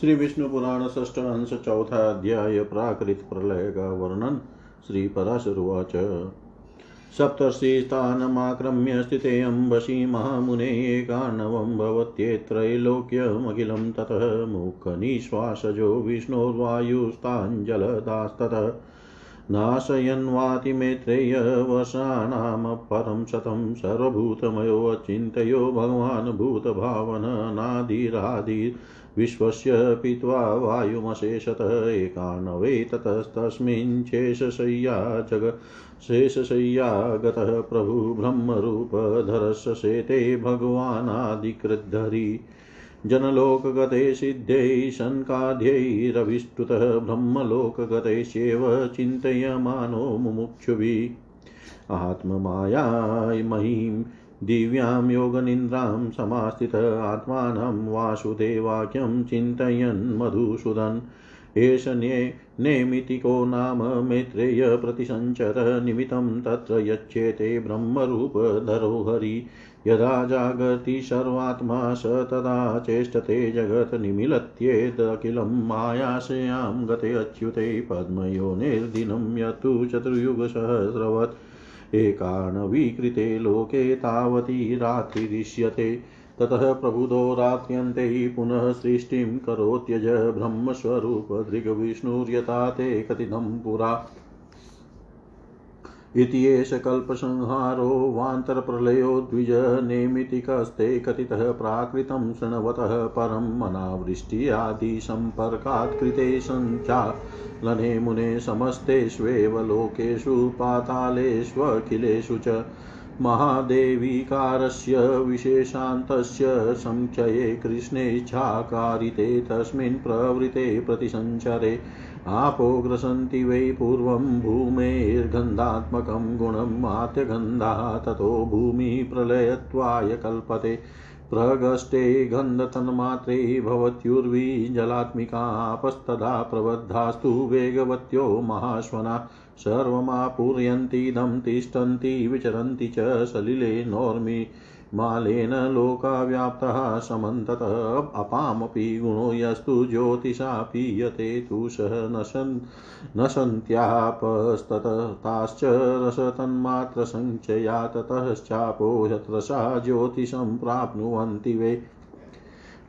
श्री विष्णु पुराण षष्ठ अंश चौथा अध्याय प्राकृत प्रलय का वर्णन श्री पराशरुवाच। सप्तर्षिस्थानमाक्रम्य स्थिते अम्बसी महामुने एकार्णवं भवत्येत्रैलोक्यमखिलं ततः मुखनिश्वासजो विष्णोर्वायुस्ताञ्जलदास्ततः नाशयन्वाति मेत्रेय वर्षाणामपरं शतं सर्वभूतमयोऽचिन्तयो भगवान् भूतभावननादिरादिर्विश्वस्य पीत्वा वायुमशेषत एकानवै ततस्तस्मिन् शेषशय्या जग शेषशय्या गतः प्रभु ब्रह्मरूपधरस्य शेते भगवानादिकृद्धरी जनलोकगते सिद्धै शङ्काध्यैरभिष्टुतः ब्रह्मलोकगतैश्चैव चिन्तयमानो मुमुक्षुभिः। आत्ममायामहीं दिव्यां योगनिन्द्रां समास्थित आत्मानं वासुदेवाख्यं चिन्तयन् मधुसूदन्। एष ने नेमितिको नाम मैत्रेय प्रतिसञ्चर निमित्तं तत्र यच्चेते ब्रह्मरूपधरो यदा जागर्ति सर्वात्मा स तदा चेष्टते जगत्निमिलत्येदखिलं मायाशयां गते अच्युते पद्मयोनिर्दिनं यत्तु चतुर्युगसहस्रवत्। एकाणवीकृते लोके तावती रात्रिरिष्यते ततः प्रबुधो रात्यन्ते पुनः सृष्टिं करोत्यज ब्रह्मस्वरूपदृग्विष्णुर्यथा ते कथितं पुरा। इति एष कल्पसंहारो वान्तरप्रलयो द्विज नेमितिकस्ते कथितः प्राकृतं शृण्वतः परम् अनावृष्टियादिसम्पर्कात् कृते सञ्चालने मुने समस्तेष्वेव लोकेषु पातालेष्वखिलेषु च महादेवीकारस्य विशेषान्तस्य सङ्ख्यये कृष्णेच्छाकारिते तस्मिन् प्रवृते प्रतिसञ्चरे आपो ग्रसन्ति वै पूर्वं भूमेर्गन्धात्मकं गुणम् आत्यगन्धाः ततो भूमिः प्रलयत्वाय कल्पते। प्रगष्टे गन्धतन्मात्रे भवत्युर्वी जलात्मिकापस्तदा प्रबद्धास्तु वेगवत्यो महाश्वना। सर्वमापूरयन्तीदं तिष्ठन्ति विचरन्ति च सलिले नोर्मि। मालेन लोकाव्याप्तः समन्ततः अपामपि गुणो यस्तु ज्योतिषा पीयते तु सः नशन् नशन्त्यापस्ततताश्च रसतन्मात्रसञ्चया ततश्चापो यत्रसा ज्योतिषं प्राप्नुवन्ति वै।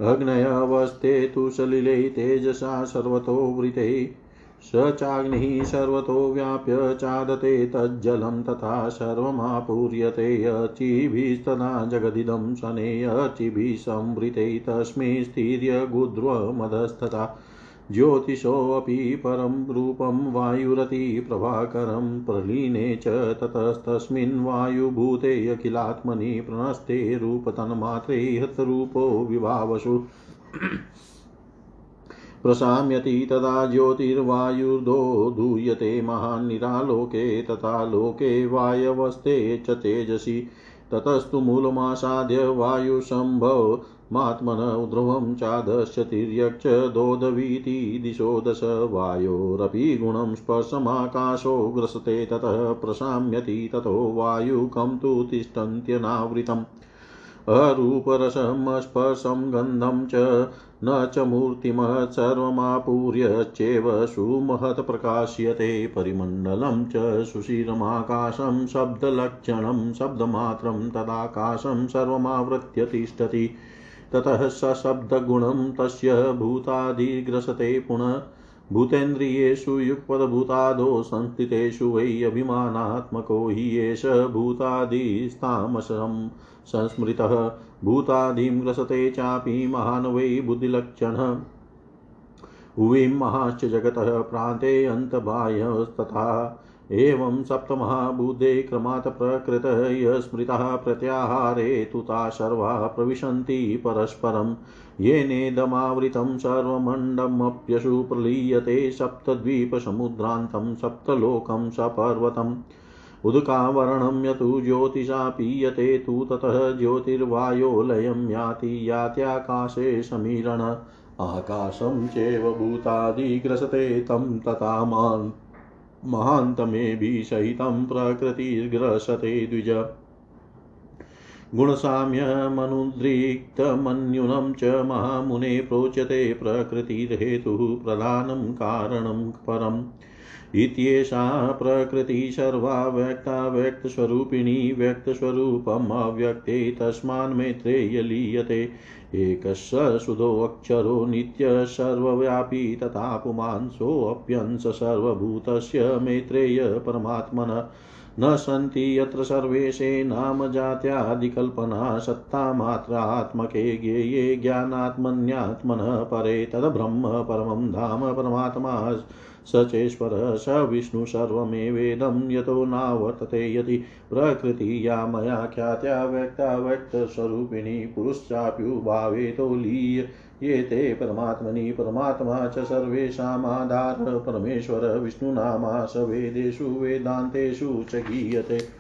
अग्नयवस्थे तु सलिले तेजसा सर्वतो वृते स चाग्निः सर्वतो व्याप्य चादते तज्जलं तथा सर्वमापूर्यते। अचिभिस्तदा जगदिदं शनेऽचिभिः संवृते तस्मै स्थिर्य गुद्र्वमधस्तथा ज्योतिषोऽपि परं रूपं वायुरति प्रभाकरं प्रलीने च ततस्तस्मिन् वायुभूते अखिलात्मनि प्रणस्ते रूपतन्मात्रे हतरूपो विभावसु। प्रशाम्यति तदा दूयते महान्निरालोके तथा लोके वायवस्ते च तेजसि। ततस्तु मूलमासाद्य वायुसम्भव, मात्मन ध्रुवं चादश्च तिर्यक्ष दोदवीति दिशो दश वायोरपि गुणं स्पर्शमाकाशो ग्रसते, ततः प्रशाम्यति ततो वायुकं तु तिष्ठन्त्यनावृतम्। अरूपरसमस्पर्शं गन्धं च न च मूर्तिमत् सर्वमापूर्यच्चैव सुमहत् प्रकाश्यते परिमण्डलं च सुशिरमाकाशं शब्दलक्षणं शब्दमात्रं तदाकाशं सर्वमावृत्य तिष्ठति। ततः सशब्दगुणं तस्य भूतादिग्रसते पुनः भूतेन्द्रियेषु युगपदभूतादो संस्थितेषु वै अभिमानात्मको हि एष भूतादिस्तामसं संस्मृतः, भूतादिं ग्रसते चापि महान् वै बुद्धिलक्षणः। हुवीं महाश्च जगतः, प्रान्ते अन्तबाह्यस्तथा। एवं सप्तमहाबुद्धे क्रमात् प्रकृतः यस्मृतः प्रत्याहारे तु ता सर्वा प्रविशन्ति परस्परं येनेदमावृतं सर्वमण्डमप्यशु प्रलीयते सप्तद्वीपसमुद्रान्तं, सप्तलोकं सपर्वतम्। उदकावरणं यतु ज्योतिषा पीयते तु ततः ज्योतिर्वायो लयं याति यात्याकाशे समीरण। आकाशं चैव भूतादिग्रसते तं तथा मान् महान्तमेभिः सहितं प्रकृतिर्ग्रसते द्विज। गुणसाम्यमनुद्रिक्तमन्यूनं च महामुने प्रोचते प्रकृतिर्हेतुः प्रधानं कारणं परम्। इत्येषा प्रकृतिः सर्वा व्यक्ता व्यक्तस्वरूपिणी व्यक्तस्वरूपम् अव्यक्ते तस्मान् मेत्रेयलीयते। एकः सुधोऽक्षरो नित्यः सर्वव्यापी तथा पुमांसोऽप्यंश सर्वभूतस्य मेत्रेय परमात्मन। न सन्ति यत्र सर्वेशे नाम जात्यादिकल्पना सत्तामात्रात्मके ज्ञेये ज्ञानात्मन्यात्मनः परे। तद्ब्रह्म परमं धाम परमात्मा स चेश्वर स विष्णु सर्वमेवेदं यतो नावर्तते यदि प्रकृति या मया ख्यात्या व्यक्ता व्यक्तस्वरूपिणी पुरुश्चाप्युभावे तो लीय। ये ते परमात्मनि, परमात्मा च सर्वेषामाधार परमेश्वर विष्णुनामा स वेदेषु वेदान्तेषु च गीयते।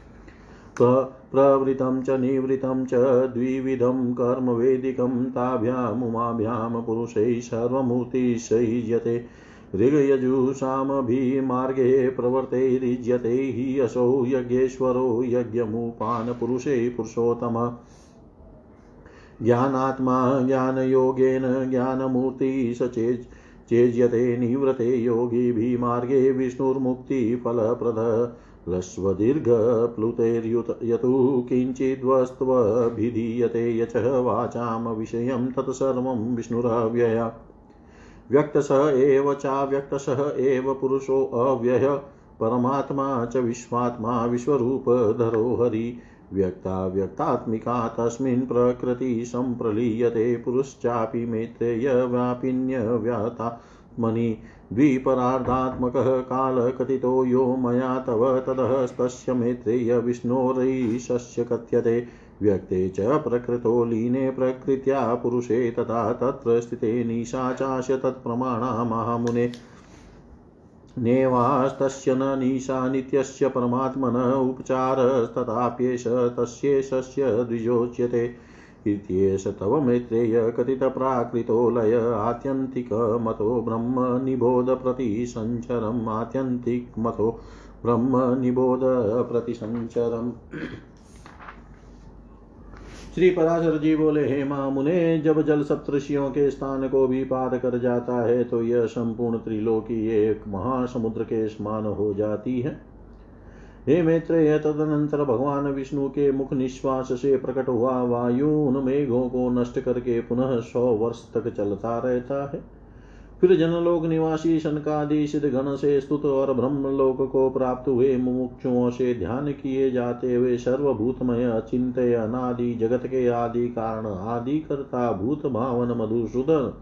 प्रवृतं च निवृत्तं च द्विविधं कर्मवेदिकं ताभ्यामुमाभ्यां पुरुषैः सर्वमूर्तिशैज्यते ऋगयजुषामभिमार्गे प्रवर्तैर्युज्यते हि असौ यज्ञेश्वरो यज्ञमुपान् पुरुषे पुरुषोत्तम। ज्ञानात्मा ज्ञानयोगेन ज्ञानमूर्ति स चेज्, चेज्यते निवृते योगिभिः मार्गे विष्णुर्मुक्तिफलप्रद ह्रस्वदीर्घप्लुतैर्युत यतु किञ्चिद्वस्त्वभिधीयते यचः वाचां विषयं तत्सर्वं विष्णुरव्यया। व्यक्तस एव चाव्यक्तसः एव पुरुषो अव्यय। परमात्मा च विश्वात्मा विश्वरूपधरो हरि। व्यक्ता व्यक्तात्मिका तस्मिन् प्रकृति सम्प्रलीयते। पुरुश्चापि मेत्रेयव्यापिन्यव्यातात्मनि द्विपरार्धात्मकः कालकथितो यो मया तव ततस्तस्य मेत्रेय विष्णोरैशस्य कथ्यते। व्यक्ते च प्रकृतो लीने प्रकृत्या पुरुषे तथा तत्र स्थिते निशा चास्य तत्प्रमाणा महामुने नेवास्तस्य न निशा नित्यस्य परमात्मन उपचारस्तथाप्येष तस्येषस्य द्विजोच्यते। इत्येष तव मैत्रेय कथितप्राकृतो लय आत्यन्तिकमतो ब्रह्म निबोध प्रतिसञ्चरम् आत्यन्तिकमतो ब्रह्म निबोध प्रतिसञ्चरम् श्री पराशर जी बोले, हे मुने, जब जल सप्तषियों के स्थान को भी पार कर जाता है तो यह संपूर्ण त्रिलोकी एक महासमुद्र के समान हो जाती है। हे मित्र यह तदनंतर भगवान विष्णु के मुख निश्वास से प्रकट हुआ वायु उन मेघों को नष्ट करके पुनः सौ वर्ष तक चलता रहता है। फिर जनलोक निवासी शनकादि सिद्ध गण से स्तुत और ब्रह्मलोक को प्राप्त हुए मुमुक्षुओं से ध्यान किए जाते हुए सर्वभूतमय अचिंत अनादि जगत के आदि कारण आदि कर्ता भूत भावन मधुसूदन,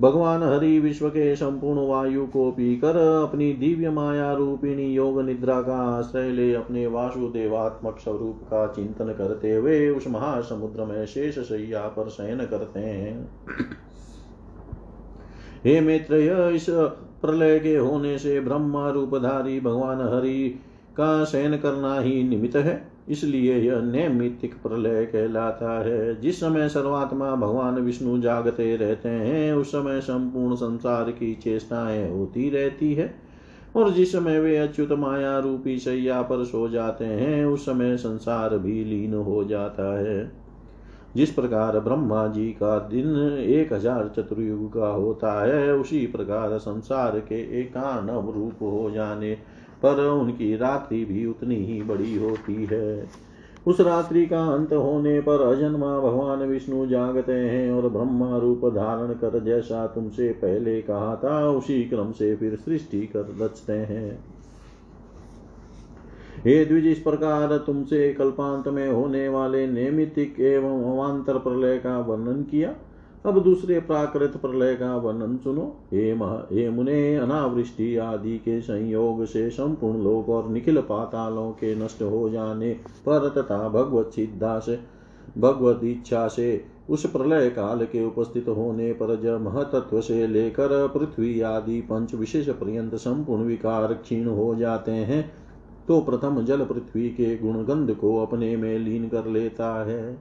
भगवान हरि विश्व के संपूर्ण वायु को पीकर अपनी दिव्य माया रूपिणी योग निद्रा का आश्रय ले अपने वासुदेवात्मक स्वरूप का चिंतन करते हुए उस महासमुद्र में शेष शैया पर शयन करते हैं। हे मित्र इस प्रलय के होने से ब्रह्मा रूपधारी भगवान हरि का शयन करना ही निमित्त है। इसलिए यह नैमित्तिक प्रलय कहलाता है। जिस समय सर्वात्मा भगवान विष्णु जागते रहते हैं, उस समय संपूर्ण संसार की चेष्टाएँ होती रहती है। और जिस समय वे अच्युत माया रूपी शैया पर सो जाते हैं, उस समय संसार भी लीन हो जाता है। जिस प्रकार ब्रह्मा जी का दिन एक हज़ार चतुर्युग का होता है, उसी प्रकार संसार के एकानव रूप हो जाने पर उनकी रात्रि भी उतनी ही बड़ी होती है। उस रात्रि का अंत होने पर अजन्मा भगवान विष्णु जागते हैं और ब्रह्मा रूप धारण कर जैसा तुमसे पहले कहा था, उसी क्रम से फिर सृष्टि कर रचते हैं। हे द्विज इस प्रकार तुमसे कल्पांत में होने वाले नैमितिक एवं अवान्तर प्रलय का वर्णन किया। अब दूसरे प्राकृत प्रलय का वर्णन सुनो। हे मह, हे मुने, अनावृष्टि आदि के संयोग से संपूर्ण लोक और निखिल पातालों के नष्ट हो जाने पर तथा भगवत सिद्धा से, भगवत इच्छा से उस प्रलय काल के उपस्थित होने पर जब महतत्व से लेकर पृथ्वी आदि पंच विशेष पर्यंत संपूर्ण विकार क्षीण हो जाते हैं तो प्रथम जल पृथ्वी के गुण गंध को अपने में लीन कर लेता है।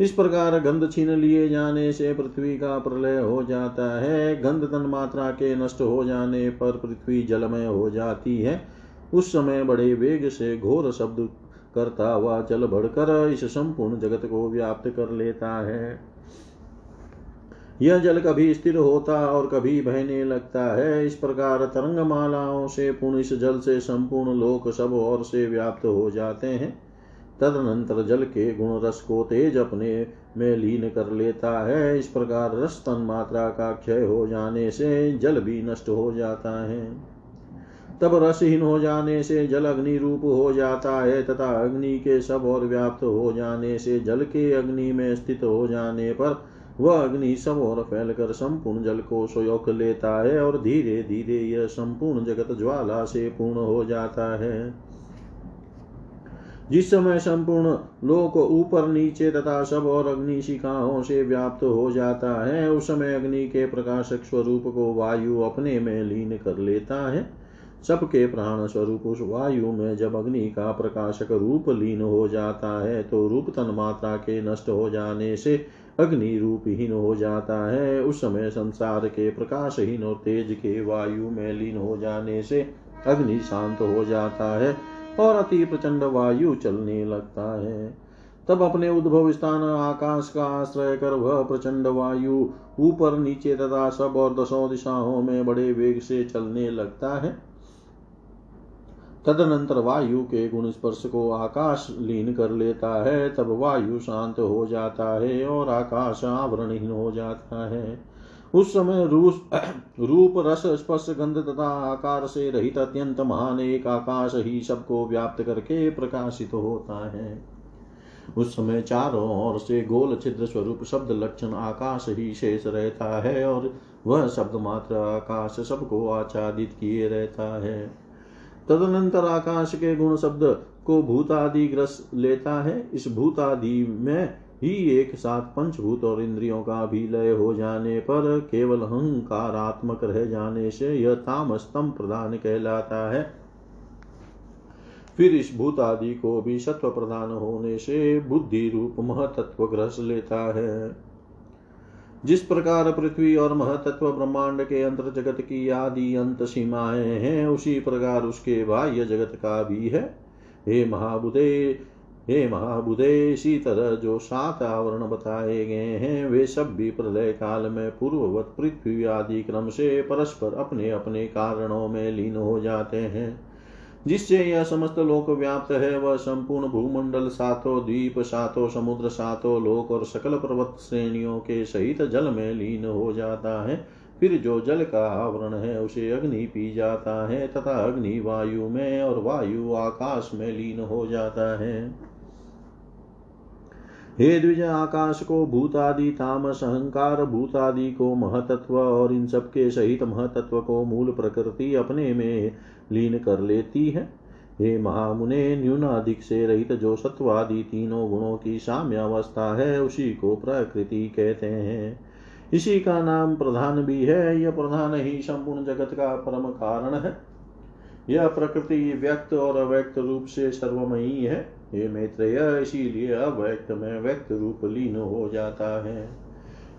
इस प्रकार गंध छीन लिए जाने से पृथ्वी का प्रलय हो जाता है। गंध तन मात्रा के नष्ट हो जाने पर पृथ्वी जलमय हो जाती है। उस समय बड़े वेग से घोर शब्द करता हुआ जल बढ़कर इस संपूर्ण जगत को व्याप्त कर लेता है। यह जल कभी स्थिर होता और कभी बहने लगता है। इस प्रकार तरंग मालाओं से पूर्ण इस जल से संपूर्ण लोक सब और से व्याप्त हो जाते हैं। तदनंतर जल के गुण रस को तेज अपने में लीन कर लेता है। इस प्रकार रस तन मात्रा का क्षय हो जाने से जल भी नष्ट हो जाता है। तब रसहीन हो जाने से जल अग्नि रूप हो जाता है तथा अग्नि के सब और व्याप्त हो जाने से जल के अग्नि में स्थित हो जाने पर वह अग्नि सब और फैलकर संपूर्ण जल को सोयोक लेता है और धीरे धीरे यह संपूर्ण जगत ज्वाला से पूर्ण हो जाता है। जिस समय संपूर्ण लोक ऊपर, नीचे तथा सब और अग्नि शिखाओं से व्याप्त हो जाता है, उस समय अग्नि के प्रकाशक स्वरूप को वायु अपने में लीन कर लेता है। सबके प्राण स्वरूप उस वायु में जब अग्नि का प्रकाशक रूप लीन हो जाता है तो रूप तन मात्रा के नष्ट हो जाने से अग्नि रूपहीन हो जाता है। उस समय संसार के प्रकाशहीन और तेज के वायु में लीन हो जाने से अग्नि शांत हो जाता है और अति प्रचंड वायु चलने लगता है। तब अपने उद्भव स्थान आकाश का आश्रय कर वह प्रचंड वायु ऊपर, नीचे तथा सब और दसों दिशाओं में बड़े वेग से चलने लगता है। तदनंतर वायु के गुण स्पर्श को आकाश लीन कर लेता है, तब वायु शांत हो जाता है और आकाश आवरणहीन हो जाता है। उस समय रूस, रूप रस स्पर्श गंध तथा आकार से रहित अत्यंत महान एक आकाश ही सबको व्याप्त करके प्रकाशित होता है। उस समय चारों ओर से गोल छिद्र स्वरूप शब्द लक्षण आकाश ही शेष रहता है और वह शब्द मात्र आकाश सबको आच्छादित किए रहता है। तदनंतर आकाश के गुण शब्द को भूतादि ग्रस लेता है। इस भूतादि में ही एक साथ पंचभूत और इंद्रियों का भी लय हो जाने पर केवल अहंकारात्मक रह जाने से यह तामस्तम प्रधान कहलाता है। फिर इस भूतादि को भी सत्व प्रधान होने से बुद्धि रूप महतत्व ग्रस लेता है। जिस प्रकार पृथ्वी और महतत्व ब्रह्मांड के अंतर जगत की आदि अंत सीमाएँ हैं, उसी प्रकार उसके बाह्य जगत का भी है। हे महाबुदे हे महाबुदे इसी तरह जो सात आवरण बताए गए हैं, वे सब भी प्रलय काल में पूर्ववत पृथ्वी आदि क्रम से परस्पर अपने अपने कारणों में लीन हो जाते हैं। जिससे यह समस्त लोक व्याप्त है, वह संपूर्ण भूमंडल सातो द्वीप, सातो समुद्र, सातों लोक और सकल पर्वत श्रेणियों के सहित जल में लीन हो जाता है। फिर जो जल का आवरण है, उसे अग्नि पी जाता है तथा अग्नि वायु में और वायु आकाश में लीन हो जाता है। हे द्विज आकाश को भूतादि, तामस, अहंकार, भूतादि को महतत्व और इन सबके सहित महतत्व को मूल प्रकृति अपने में लीन कर लेती है। हे महामुने, न्यूनाधिक से रहित जो सत्वादि तीनों गुणों की साम्यावस्था है, उसी को प्रकृति कहते हैं। इसी का नाम प्रधान भी है, यह प्रधान ही संपूर्ण जगत का परम कारण है। यह प्रकृति व्यक्त और अव्यक्त रूप से सर्वमयी है। ये मैत्रेय, इसीलिए अव्यक्त में व्यक्त रूप लीन हो जाता है।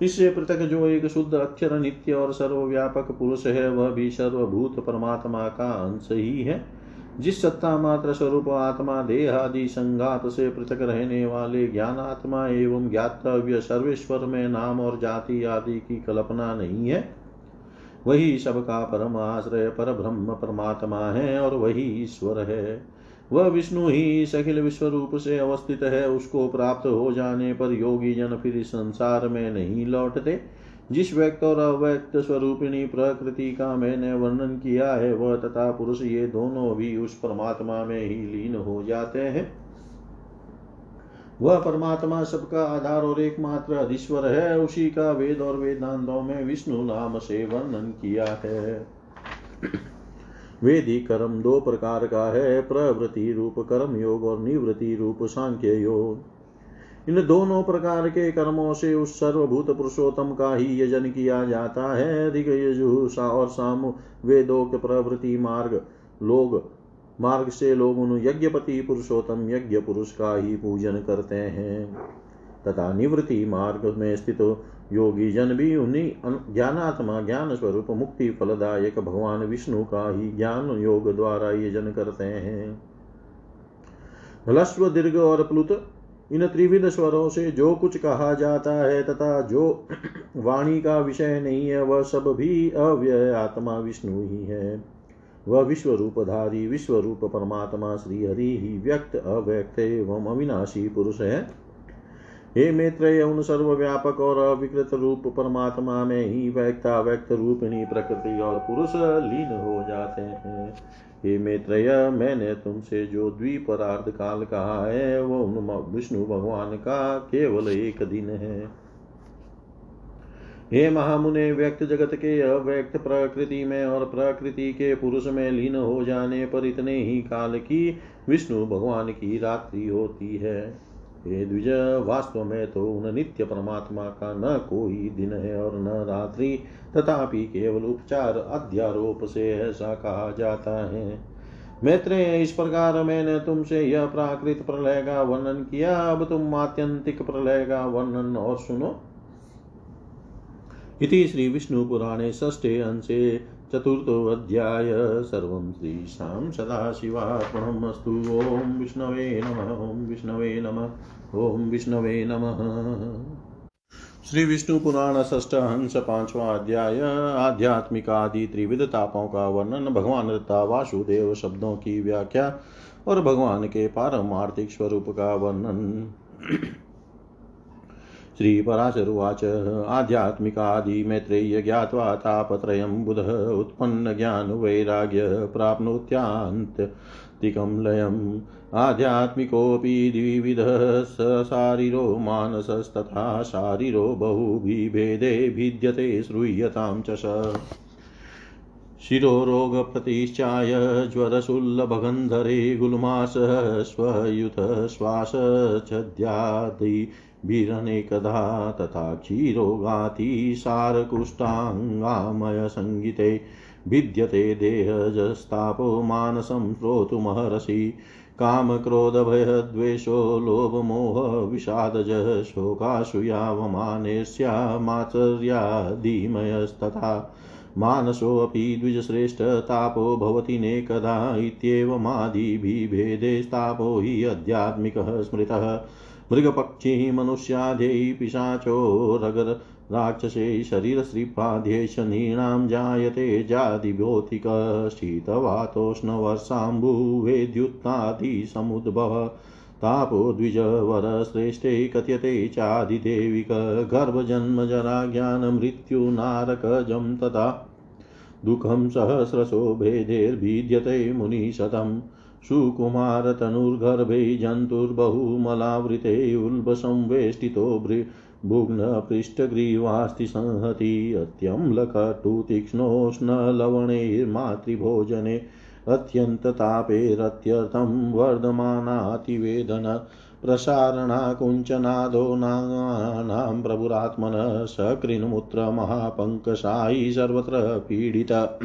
इससे पृथक जो एक शुद्ध अक्षर नित्य और सर्वव्यापक पुरुष है, वह भी सर्वभूत परमात्मा का अंश ही है। जिस सत्ता मात्र स्वरूप, आत्मा, देह आदि संघात से पृथक रहने वाले ज्ञान आत्मा एवं ज्ञातव्य सर्वेश्वर में नाम और जाति आदि की कल्पना नहीं है। वही सबका परम आश्रय पर ब्रह्म परमात्मा है और वही ईश्वर है। वह विष्णु ही अखिल विश्व रूप से अवस्थित है। उसको प्राप्त हो जाने पर योगी जन फिर इस संसार में नहीं लौटते। जिस व्यक्त और अव्यक्त स्वरूपिणी प्रकृति का मैंने वर्णन किया है, वह तथा पुरुष ये दोनों भी उस परमात्मा में ही लीन हो जाते हैं। वह परमात्मा सबका आधार और एकमात्र अधीश्वर है। उसी का वेद और वेदांतों में विष्णु नाम से वर्णन किया है। वेदी कर्म दो प्रकार का है, प्रवृत्ति रूप कर्म योग और निवृत्ति रूप सांख्य योग। इन दोनों प्रकार के कर्मों से उस सर्वभूत पुरुषोत्तम का ही यजन किया जाता है। ऋग यजु और साम वेदोक्त प्रवृत्ति मार्ग, लोग, मार्ग से लोग उन यज्ञपति पुरुषोत्तम यज्ञ पुरुष का ही पूजन करते हैं। तथा निवृत्ति मार्ग में स्थित योगी जन भी उन्हीं ज्ञानात्मा ज्ञान स्वरूप मुक्ति, फलदायक भगवान विष्णु का ही ज्ञान योग द्वारा ये जन करते हैं। ह्लस्व दीर्घ और प्लुत, इन त्रिविध स्वरों से जो कुछ कहा जाता है तथा जो वाणी का विषय नहीं है, वह सब भी अव्यय आत्मा विष्णु ही है। वह विश्व रूपधारी विश्व रूप परमात्मा श्री हरि ही व्यक्त, अव्यक्त एवं अविनाशी पुरुष है। हे मैत्रेय उन सर्वव्यापक और अविकृत रूप परमात्मा में ही व्यक्ता, व्यक्त रूपिणी प्रकृति और पुरुष लीन हो जाते हैं। हे मैत्रेय, मैंने तुमसे जो द्विपरार्ध काल कहा है, वो विष्णु भगवान का केवल एक दिन है। हे महामुने, व्यक्त जगत के अव्यक्त प्रकृति में और प्रकृति के पुरुष में लीन हो जाने पर इतने ही काल की विष्णु भगवान की रात्रि होती है। हे द्विज, वास्तव में तो उन नित्य परमात्मा का न कोई दिन है और न रात्रि, तथापि केवल उपचार अध्यारोप से ऐसा कहा जाता है। मैत्रेय, इस प्रकार मैंने तुमसे यह प्राकृत प्रलय का वर्णन किया। अब तुम आत्यंतिक प्रलय का वर्णन और सुनो। इति श्रीविष्णुपुराणे षष्ठे अंशे चतुर्थोऽध्याय सर्वं श्रीशां सदाशिवार्पणम् अस्तु ॐ विष्णवे नमः, ॐ विष्णवे नमः, ॐ विष्णवे नमः। श्री विष्णु पुराण ष्ठ हंस पांचवा अध्याय आध्यात्मिक आदि त्रिविध तापों का वर्णन, भगवान दत्ता वासुदेव शब्दों की व्याख्या और भगवान के पारमार्थिक स्वरूप का वर्णन। श्रीपराशरुवाच। आध्यात्मिकादि मैत्रेय्य ज्ञात्वा तापत्रयं बुधः उत्पन्नज्ञानवैराग्य प्राप्नोत्यान्त्यतिकं लयम् आध्यात्मिकोऽपि द्विविधः स शारीरो मानसस्तथा शारीरो बहुभिभेदे भिद्यते श्रूयतां च स। शिरोरोगप्रतिश्चाय ज्वरशुल्लभगन्धरे गुल्मासः स्वयुतः श्वासच्छद्यादि भिरनेकधा तथा क्षीरोगातिसारकुष्ठाङ्गामयसङ्गीते भिद्यते देहजस्तापो मानसं श्रोतुमहर्षि कामक्रोधभयद्वेषो लोभमोहविषादजः शोकाशुयावमानेस्यामाचर्यादिमयस्तथा मानसोऽपि द्विजश्रेष्ठतापो भवति नेकदा इत्येवमादिभिभेदेस्तापो हि आध्यात्मिकः स्मृतः। मृगपक्षी मनुष्याद्यै पिशाचो रगर राक्षसे शरीरश्रीपाद्यै शनीणां जायते जादिभौतिक शीतवातोष्णवर्षाम्बुवेद्युत्तादिसमुद्भव तापो द्विजवरश्रेष्ठे कथ्यते चादिदेविक तथा दुःखं सहस्रशो भेदेर्भिद्यते मुनिशतम् सुकुमारतनुर्गर्भे जन्तुर्बहुमलावृते उल्बसंवेष्टितो भुग्नपृष्ठग्रीवास्ति संहति अत्यम्लकटुतीक्ष्णोष्णलवणैर्मातृभोजने अत्यन्ततापेरत्यर्थं वर्धमानातिवेदन। प्रसारणाकुञ्चनादो नानां प्रभुरात्मनः सकृन्मुत्रमहापङ्कशायी सर्वत्र पीडित।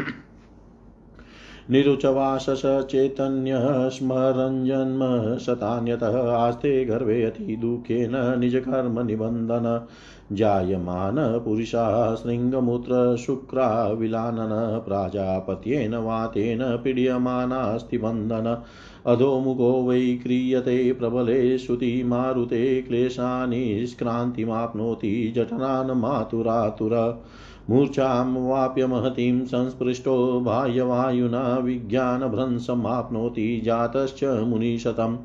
निरुचवासस चैतन्यः स्मरञ्जन्म शतान्यतः आस्ते गर्भे अति दुःखेन निजकर्मनिबन्धन जायमान पुरुषाः शृङ्गमूत्रशुक्राविलानन प्राजापत्येन वातेन पीड्यमानास्ति बन्धन। अधोमुखो वै क्रियते प्रबले श्रुति मारुते क्लेशानिष्क्रान्तिमाप्नोति जठरान् मातुरातुर। मूर्छां वाप्य महतीं संस्पृष्टो बाह्यवायुना विज्ञानभ्रंशमाप्नोति जातश्च मुनिशतम्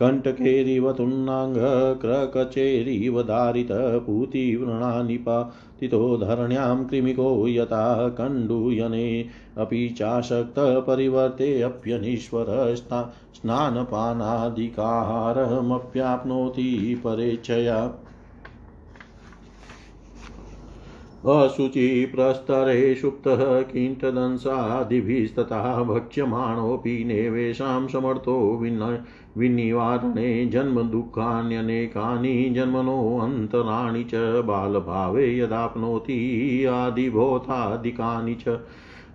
कण्टकेरिव तुन्नाङ्गक्रकचेरिव दारितपूतिवृणानिपातितो धरण्यां कृमिको यथा कण्डूयने। अपि चाशक्तपरिवर्तेऽप्यनीश्वर स्नानपानादिकाहारमप्याप्नोति परेच्छया। अशुचिप्रस्तरे सुप्तः कीटदंशादिभिस्तथा भक्ष्यमाणोऽपि नेवेषां समर्थो विनय विनिवारणे जन्मदुःखान्यनेकानि जन्मनोऽन्तराणि च बालभावे यदाप्नोति आदिभूतादिकानि च।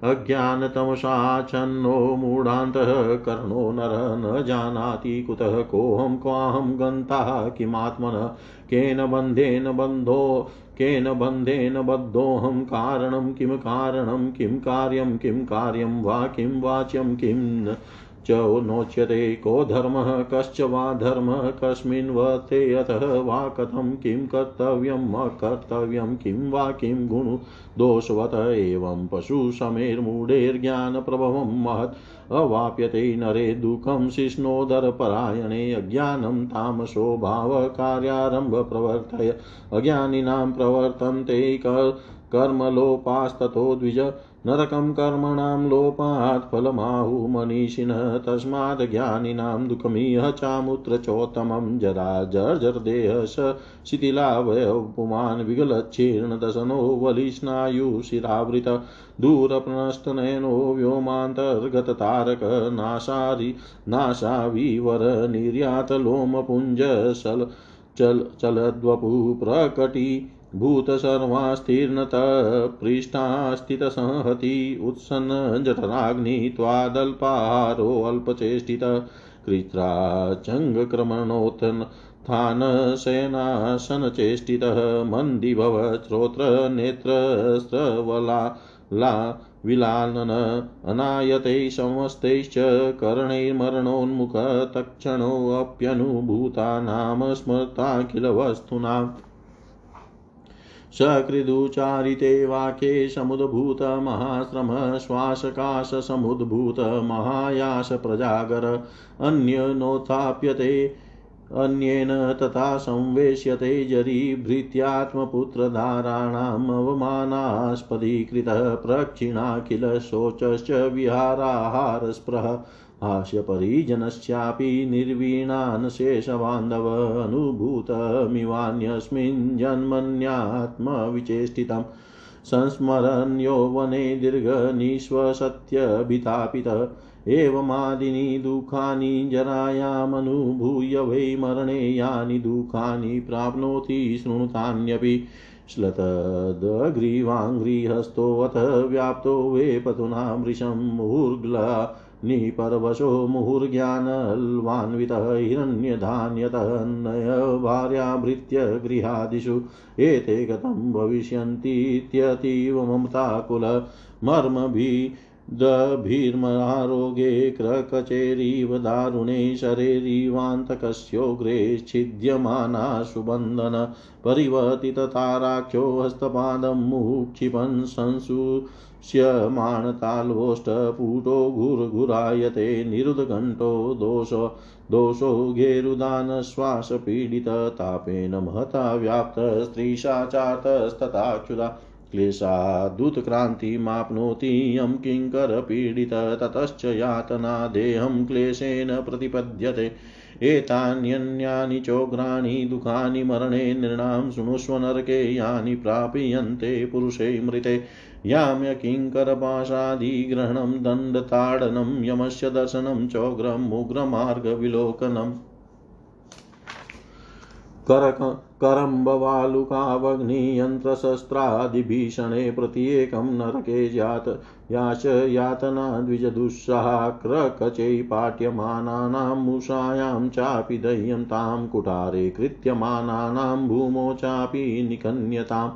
अज्ञानतमसाच्छन्नो मूढान्तः कर्णो नर न जानाति कुतः कोऽहं क्वाहं गन्ताः किमात्मनः केन बन्धेन बन्धो केन बन्धेन बद्धोऽहं कारणं किं कारणं किं कार्यं किं कार्यं वा किं वाच्यं किं नोच्यते को धर्मः, कश्च वा धर्मः, कस्मिन् वर्ते अतः वा कथं किं कर्तव्यम् अकर्तव्यं किं वा किं गुणु, दोषवत एवं पशुसमेर्मूढैर्ज्ञानप्रभवं महत्, अवाप्यते नरे दुःखं शिष्णोदरपरायणे अज्ञानं तामसो भावकार्यारम्भ प्रवर्तय, अज्ञानिनां प्रवर्तन्ते कर्मलोपास्ततो द्विज नरकं कर्मणां लोपात् फलमाहु मनीषिणः तस्मात् ज्ञानिनां दुःखमिह चामुत्रचोत्तमं जरा जर्जर्देह स शिथिलावयपुमान् विगलच्छीर्णदशनो वलिस्नायुशिरावृत दूरप्रनस्तनयनो व्योमान्तर्गततारकनाशारि नाशाविवर निर्यातलोमपुञ्ज चल चलद्वपु प्रकटी भूतसर्वास्तीर्णतः पृष्ठास्थितसंहति उत्सन्नजठराग्नि त्वादल्पाहारोऽल्पचेष्टितः कृत्राचङ्गक्रमणोत्थानशयनासनचेष्टितः मन्दिभव श्रोत्रनेत्रस्रवला ला विलालन अनायते समस्तैश्च कर्णैर्मरणोन्मुख तत्क्षणोऽप्यनुभूतानां स्मृताखिलवस्तूनाम् सकृदुचारिते वाक्ये समुद्भूतमहाश्रम श्वासकाशसमुद्भूतमहायासप्रजागर अन्यनोत्थाप्यते अन्येन तथा संवेश्यते जरीभृत्यात्मपुत्रधाराणामवमानास्पदीकृतः प्रक्षिणाखिलशोचश्च विहाराहारस्पृह। हास्यपरिजनस्यापि निर्वीणान् शेषबान्धव अनुभूतमिवान्यस्मिन् जन्मन्यात्मविचेष्टितम् संस्मरन् यौवने दीर्घनिश्वसत्यभितापित एवमादिनि दुःखानि जरायामनुभूय वै मरणे यानि दुःखानि प्राप्नोति शृणुतान्यपि श्लतदग्रीवाङ्घ्रिहस्तोऽथ व्याप्तो वे पतुना मृशं मुहुर्ग्ला निपर्वशो मुहुर्ज्ञानल्वान्वितः हिरण्यधान्यतः भार्याभृत्य गृहादिषु एते कथं भविष्यन्तीत्यतीव ममताकुल। मर्मभिः दभिर्महारोगे क्रकचेरीव दारुणे शरेरीवान्तकस्योग्रे छिद्यमाना सुबन्धन, परिवर्तितताराख्यो हस्तपादं मुक्षिपन् संसु स्यमाणताल्वोष्टपुटो घुर्घुरायते निरुदघण्टो दोष दोषो घेरुदानश्वासपीडिततापेन महता व्याप्तस्त्रीशाचातस्तथाच्युता क्लेशादुत्क्रान्तिमाप्नोति यं किङ्करपीडित ततश्च यातना देहं क्लेशेन प्रतिपद्यते। एतान्यन्यानि चोग्राणि दुःखानि मरणे नृणां शृणुष्व नरके यानि प्रापीयन्ते पुरुषे मृते। याम्यकिङ्करपाशादिग्रहणं दण्डताडनं यमस्य दर्शनं चोग्रम् उग्रमार्गविलोकनम् करम्बवालुकावग्नियन्त्रशस्त्रादिभीषणे प्रत्येकं नरके जात याच यातना द्विजदुस्सहा क्रकचै पाट्यमानानां मुषायां चापि दह्यं तां कुठारे कृत्यमानानां भूमौ चापि निकन्यताम्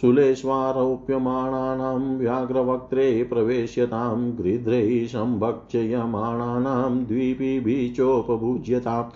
शूलेष्वारोप्यमाणानां व्याघ्रवक्त्रे प्रवेश्यतां गृध्रैः संभक्षयमाणानां द्वीपिभिचोपभुज्यताम्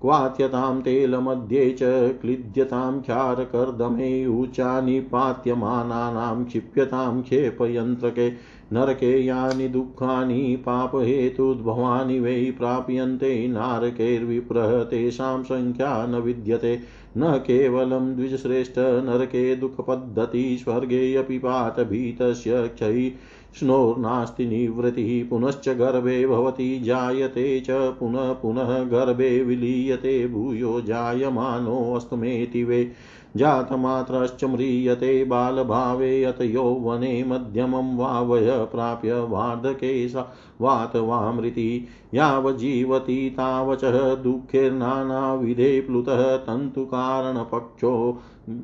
क्वात्यतां तेलमध्ये च क्लिद्यतां ख्यारकर्दमे ऊचानि पात्यमानानां क्षिप्यतां क्षेपयन्त्रके नरके यानि दुःखानि पापहेतुद्भवानि वै प्राप्यन्ते नारकैर्विप्रह तेषां संख्या न विद्यते। न केवलं द्विजश्रेष्ठ नरके दुःखपद्धति स्वर्गे अपि पातभीतस्य क्षयि स्नोर्नास्ति निवृत्तिः पुनश्च गर्भे भवति, जायते च पुनः पुनः गर्भे विलीयते, भूयो जायमानोऽस्तमेति वे। जातमात्रश्च म्रियते, बालभावे यत यौवने मध्यमं वा वय प्राप्य वार्धके सा वात वामृति यावज्जीवति तावचः दुःखेर्नानाविधे प्लुतः तन्तुकारणपक्षो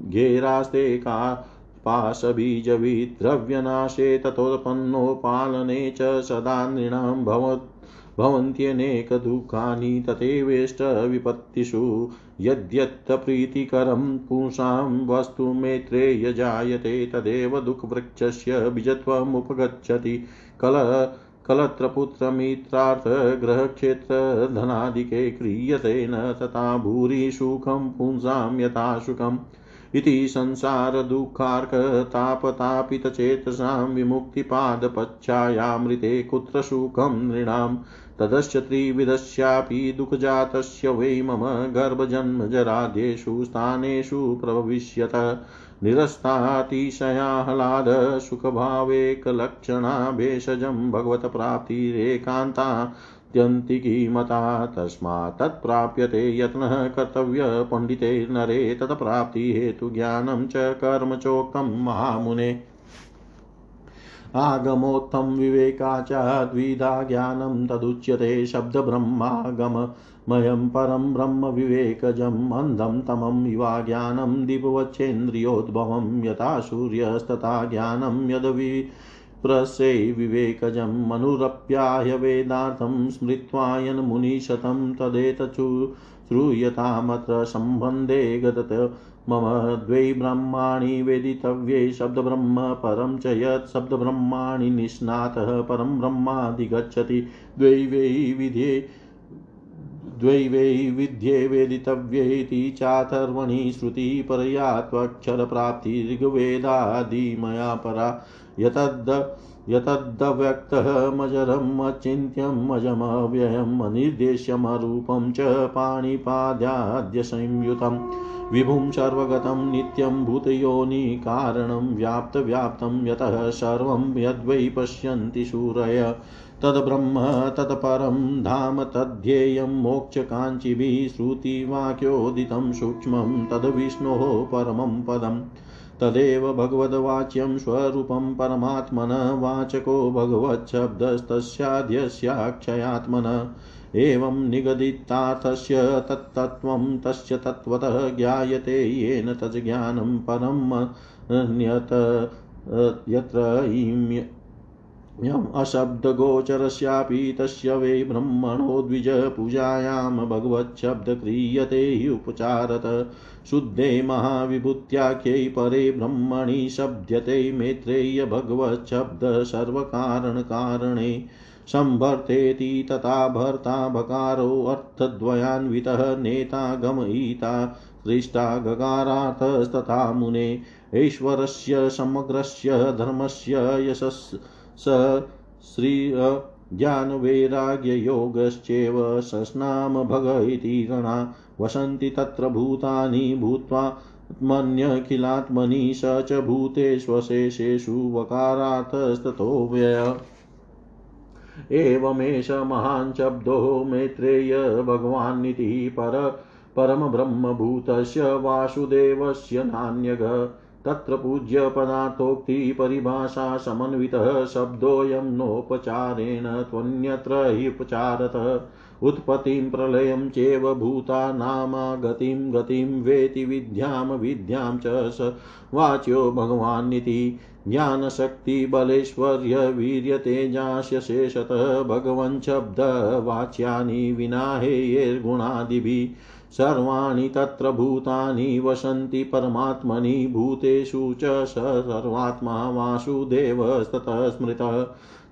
घेरास्ते का पाशबीजविद्रव्यनाशे ततोत्पन्नो पालने च सदा नृणां भवन्त्यनेकदुःखानि तथैवेष्टविपत्तिषु यद्यत्प्रीतिकरं पुंसां वस्तु मेत्रेय जायते तदेव दुःखवृक्षस्य बीजत्वमुपगच्छति। कल कलत्रपुत्रमित्रार्थग्रहक्षेत्रधनादिके क्रियते न तथा भूरि सुखं पुंसां यथा सुखम् इति संसारदुःखार्कतापतापितचेतसां विमुक्तिपादपच्छायामृते कुत्र सुखं नृणाम् तदश्च त्रिविधस्यापि दुःखजातस्य वै मम गर्भजन्मजराद्येषु स्थानेषु प्रभविष्यत निरस्तातिशयाह्लाद सुखभावेकलक्षणा, भेषजं भगवत्प्राप्तिरेकान्तात्यन्तिकी मता तस्मात् तत्प्राप्यते यत्नः कर्तव्य पण्डिते नरे तत्प्राप्तिहेतुज्ञानं च कर्म चोक्तं महामुने। आगमोत्थं विवेका च द्विधा ज्ञानं तदुच्यते शब्दब्रह्मागममयं परं ब्रह्म विवेकजम् अन्धं तमम् इवा ज्ञानं दिववच्छेन्द्रियोद्भवं यथा सूर्यस्तथा ज्ञानं यदवि प्रसे विवेकजं मनुरप्याय वेदार्थं स्मृत्वायन मुनिशतं तदेतचु श्रूयतामत्र सम्बन्धे गतत। मम द्वै ब्रह्माणि वेदितव्ये शब्दब्रह्म परं च यत् शब्दब्रह्माणि निष्णातः परं ब्रह्माधिगच्छति द्वै वै विध्ये द्वै वै विद्ये वेदितव्येति चाथर्वणि श्रुतिपरया त्वक्षरप्राप्तिर्गवेदादिमया परा यतद् यतद्व्यक्तः मजरम् अचिन्त्यम् अजमव्ययम् अनिर्देश्यमरूपं च पाणिपाद्याद्यसंयुतम् विभुं सर्वगतं नित्यं भूतयोनिकारणं व्याप्तव्याप्तं यतः सर्वं यद्वै पश्यन्ति शूरय तद्ब्रह्म तत्परं धाम तद्धेयं मोक्षकाञ्चिभिः श्रुतिवाक्योदितं सूक्ष्मं तद्विष्णोः परमं पदम् तदेव भगवद्वाच्यं स्वरूपं परमात्मन वाचको भगवच्छब्दस्तस्याद्यस्याक्षयात्मन एवं निगदितार्थस्य तत्तत्त्वं तस्य तत्त्वतः ज्ञायते येन तज्ज्ञानं अन्यत् यत्र अशब्दगोचरस्यापि तस्य वै ब्रह्मणो द्विजपूजायां भगवच्छब्द क्रियते हि उपचारत। शुद्धे महाविभूत्याख्यै परे ब्रह्मणि शब्द्यते मैत्रेय भगवच्छब्द सर्वकारणकारणे संभर्तेति तथा भर्ता भकारोऽर्थद्वयान्वितः नेता गमयिता सृष्टा गकारार्थस्तथा मुने। ईश्वरस्य समग्रस्य धर्मस्य यशस् श्री ज्ञानवैराग्ययोगश्चैव सस्नाम भग इति रणा वसन्ति तत्र भूतानि भूत्वा मन्यखिलात्मनि स च भूतेष्वशेषेषु वकारार्थस्ततो व्यय। एवमेष महान् शब्दो मैत्रेय भगवान्निति पर, परमब्रह्मभूतस्य वासुदेवस्य नान्यग। तत्र परिभाषा समन्वितः शब्दोऽयं नोपचारेण त्वन्यत्र हि उपचारतः। उत्पत्तिं प्रलयं चैव भूतानामागतिं गतिं वेति विद्यां विद्यां च स वाच्यो भगवान्निति। ज्ञानशक्तिबलेश्वर्यवीर्यतेजास्य शेषतः। भगवञ्शब्दवाच्यानि विना हेयैर्गुणादिभिः सर्वाणि तत्र भूतानि वसन्ति परमात्मनि भूतेषु च स सर्वात्मा वासुदेवस्ततः स्मृतः।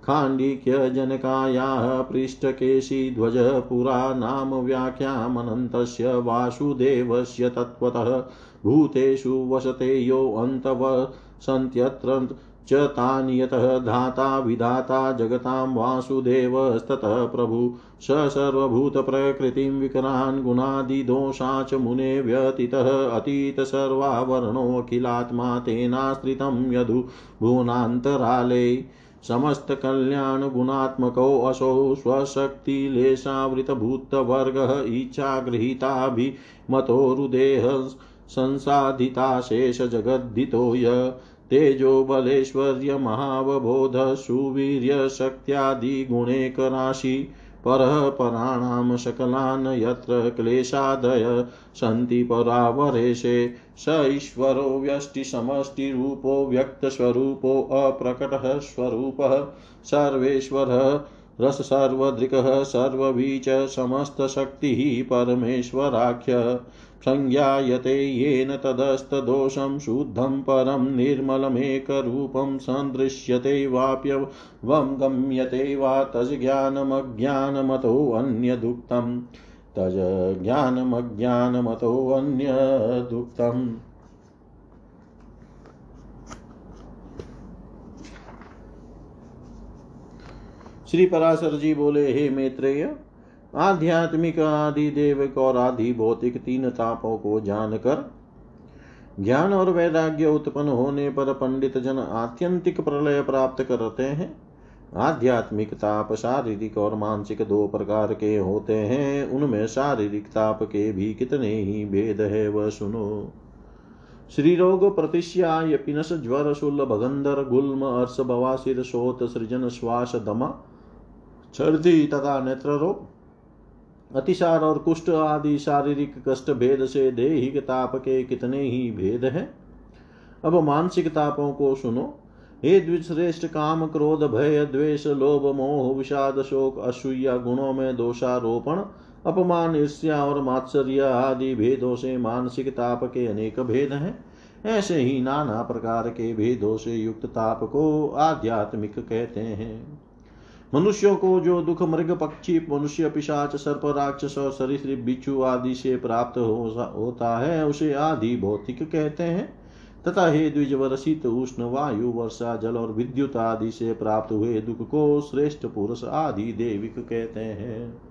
खाण्डिक्यजनकायाः पृष्ठकेशीध्वज पुरा नाम व्याख्यामनन्तस्य वासुदेवस्य तत्त्वतः। भूतेषु वसते योऽन्तव सन्त्यत्र च तानि यतः धाता विधाता जगतां वासुदेवस्ततः प्रभु। स सर्वभूतप्रकृतिं विकरान् गुणादिदोषा च मुने व्यतीतः अतीतसर्वावरणोऽखिलात्मा तेनाश्रितं यदु। भुवनान्तराले समस्तकल्याणगुणात्मकोऽसौ स्वशक्तिलेशावृतभूतवर्गः इच्छागृहीताभिमतोरुदेह संसाधिताशेषजगद्धितो य। तेजोबलेश्वर्यमहावबोधसुवीर्यशक्त्यादिगुणैकराशि परः पराणां सकलान् यत्र क्लेशादय सन्ति परावरेशे स ईश्वरो व्यष्टिसमष्टिरूपो व्यक्तस्वरूपोऽप्रकटः स्वरूपः सर्वेश्वरः रससर्वदृक्ः सर्वबीच समस्तशक्तिः परमेश्वराख्य संज्ञायते येन तदस्तदोषं शुद्धं परं निर्मलमेकरूपं सन्दृश्यते वाप्यवं गम्यते वा तज्ज्ञानमज्ञानमतोऽन्यदुक्तं तज्ज्ञानमज्ञानमतोऽन्यदुक्तम् श्री पराशर जी बोले, हे मैत्रेय आध्यात्मिक आदि देवक और आदि भौतिक तीन तापों को जानकर ज्ञान और वैराग्य उत्पन्न होने पर पंडित जन आत्यंतिक प्रलय प्राप्त करते हैं। आध्यात्मिक ताप शारीरिक और मानसिक दो प्रकार के होते हैं। उनमें शारीरिक ताप के भी कितने ही भेद है, वह सुनो। श्री रोग प्रतिश्याय पिनस ज्वर शूल भगंदर गुल्म अर्श बवासिर शोत सृजन श्वास दमा। छर्दी तथा नेत्र रोग अतिसार और कुष्ठ आदि शारीरिक कष्ट भेद से देहिक ताप के कितने ही भेद हैं? अब मानसिक तापों को सुनो। हे द्विश्रेष्ठ काम, क्रोध, भय, द्वेष, लोभ, मोह, विषाद, शोक, असूया, गुणों में दोषारोपण, अपमान, ईर्ष्या और मात्सर्य आदि भेदों से मानसिक ताप के अनेक भेद हैं। ऐसे ही नाना प्रकार के भेदों से युक्त ताप को आध्यात्मिक कहते हैं। मनुष्यों को जो दुख, मृग, पक्षी, मनुष्य, पिशाच, सर्प, राक्षस और सरीसृप, बिच्छू आदि से प्राप्त हो होता है, उसे आदि भौतिक कहते हैं। तथा हे द्विजवर शीत उष्ण वायु, वर्षा, जल और विद्युत आदि से प्राप्त हुए दुख को श्रेष्ठ पुरुष आदि देविक कहते हैं।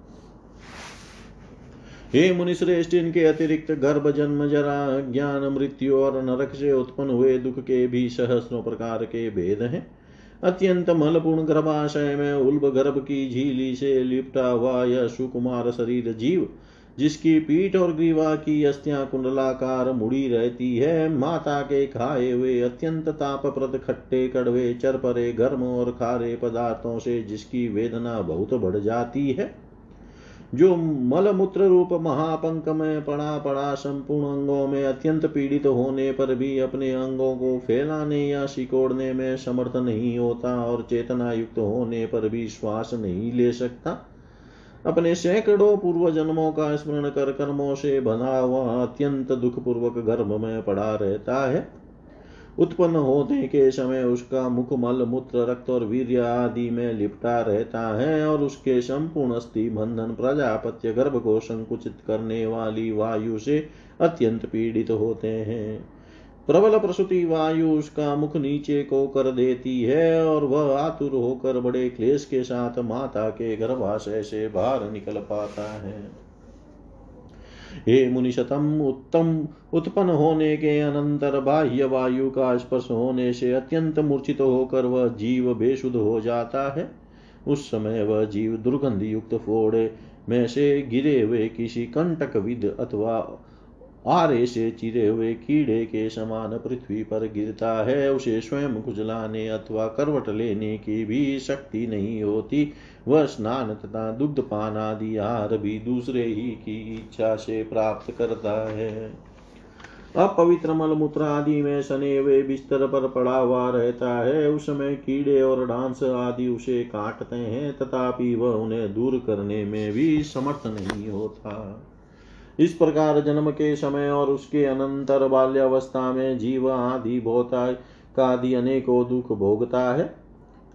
हे मुनि श्रेष्ठ, इनके अतिरिक्त गर्भ, जन्म, जरा, ज्ञान, मृत्यु और नरक से उत्पन्न हुए दुख के भी सहस्रों प्रकार के भेद हैं। अत्यंत मलपूर्ण गर्भाशय में उल्ब गर्भ की झीली से लिपटा हुआ यह सुकुमार शरीर जीव, जिसकी पीठ और ग्रीवा की अस्थियाँ कुंडलाकार मुड़ी रहती है, माता के खाए हुए अत्यंत तापप्रद खट्टे कड़वे चरपरे, गर्म और खारे पदार्थों से जिसकी वेदना बहुत बढ़ जाती है। जो मल मूत्र रूप महापंक में पड़ा पड़ा संपूर्ण अंगों में अत्यंत पीड़ित होने पर भी अपने अंगों को फैलाने या सिकोड़ने में समर्थ नहीं होता और चेतना युक्त होने पर भी श्वास नहीं ले सकता। अपने सैकड़ों पूर्व जन्मों का स्मरण कर कर्मों से बना हुआ अत्यंत दुख पूर्वक गर्भ में पड़ा रहता है। उत्पन्न होने के समय उसका मुख मल, मूत्र, रक्त और वीर्य आदि में लिपटा रहता है और उसके संपूर्ण अस्थि बंधन प्रजापत्य गर्भ को संकुचित करने वाली वायु से अत्यंत पीड़ित होते हैं। प्रबल प्रसूति वायु उसका मुख नीचे को कर देती है और वह आतुर होकर बड़े क्लेश के साथ माता के गर्भाशय से बाहर निकल पाता है। हे मुनिशतम उत्तम, उत्पन्न होने के अनंतर बाह्य वायु का स्पर्श होने से अत्यंत मूर्छित होकर वह जीव बेशुद्ध हो जाता है। उस समय वह जीव दुर्गंध युक्त फोड़े में से गिरे हुए किसी कंटक विद अथवा आरे से चिरे हुए कीड़े के समान पृथ्वी पर गिरता है, उसे स्वयं खुजलाने अथवा करवट लेने की भी शक्ति नहीं होती। वह स्नान तथा दुग्ध पान आदि आहार भी दूसरे ही की इच्छा से प्राप्त करता है। अपवित्र मलमूत्र आदि में सने हुए बिस्तर पर पड़ा हुआ रहता है उसमें कीड़े और डांस आदि उसे काटते हैं, तथापि वह उन्हें दूर करने में भी समर्थ नहीं होता। इस प्रकार जन्म के समय और उसके अनंतर बाल्यावस्था में जीव आदि बहुत आदि अनेकों दुख भोगता है।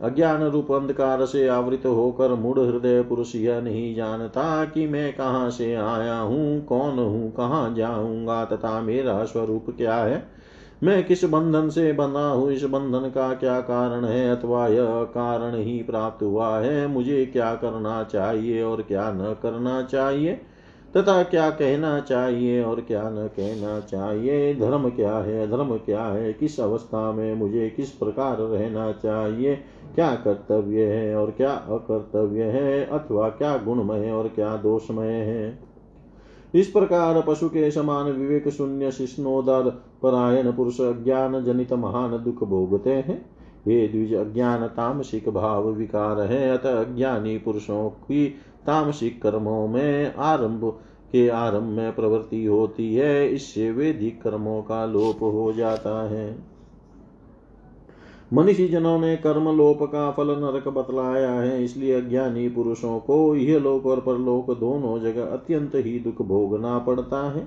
अज्ञान रूप अंधकार से आवृत होकर मूढ़ हृदय पुरुष यह नहीं जानता कि मैं कहाँ से आया हूँ, कौन हूँ, कहाँ जाऊँगा तथा मेरा स्वरूप क्या है। मैं किस बंधन से बंधा हूँ, इस बंधन का क्या कारण है अथवा यह कारण ही प्राप्त हुआ है, मुझे क्या करना चाहिए और क्या न करना चाहिए। तथा क्या कहना चाहिए और क्या न कहना चाहिए? धर्म क्या है? धर्म क्या है? किस अवस्था में मुझे किस प्रकार रहना चाहिए? क्या कर्तव्य है और क्या अकर्तव्य है? अथवा क्या गुणमय और क्या दोषमय है? इस प्रकार पशु के समान विवेक शून्य शिष्णोदर परायण पुरुष अज्ञान जनित महान दुख भोगते हैं। ये द्विज अज्ञान तामसिक भाव विकार है। अतः अज्ञानी पुरुषों की तामसिक कर्मों में आरंभ के आरंभ में प्रवृत्ति होती है, इससे वेदिक कर्मों का लोप हो जाता है। मनीषी जनों ने कर्म लोप का फल नरक बतलाया है, इसलिए अज्ञानी पुरुषों को यह लोक और परलोक दोनों जगह अत्यंत ही दुख भोगना पड़ता है।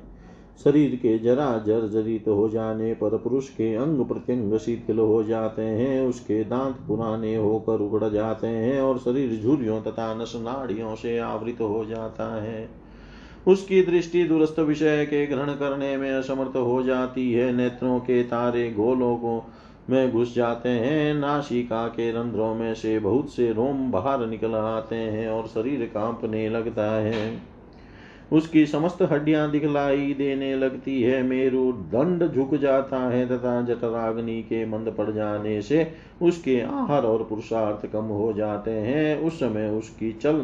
शरीर के जरा जर्जरित हो जाने पर पुरुष के अंग प्रत्यंग शिथिल हो जाते हैं, उसके दांत पुराने होकर उगड़ जाते हैं और शरीर झुरियों तथा नस नाड़ियों से आवृत हो जाता है। उसकी दृष्टि दुरस्त विषय के ग्रहण करने में असमर्थ हो जाती है। नेत्रों के तारे गोलों को में घुस जाते हैं। नाशिका के रंध्रों में से बहुत से रोम बाहर निकल आते हैं और शरीर कांपने लगता है। उसकी समस्त हड्डियाँ दिखलाई देने लगती है। मेरु दंड झुक जाता है तथा जठराग्नि के मंद पड़ जाने से उसके आहार और पुरुषार्थ कम हो जाते हैं। उस समय उसकी चल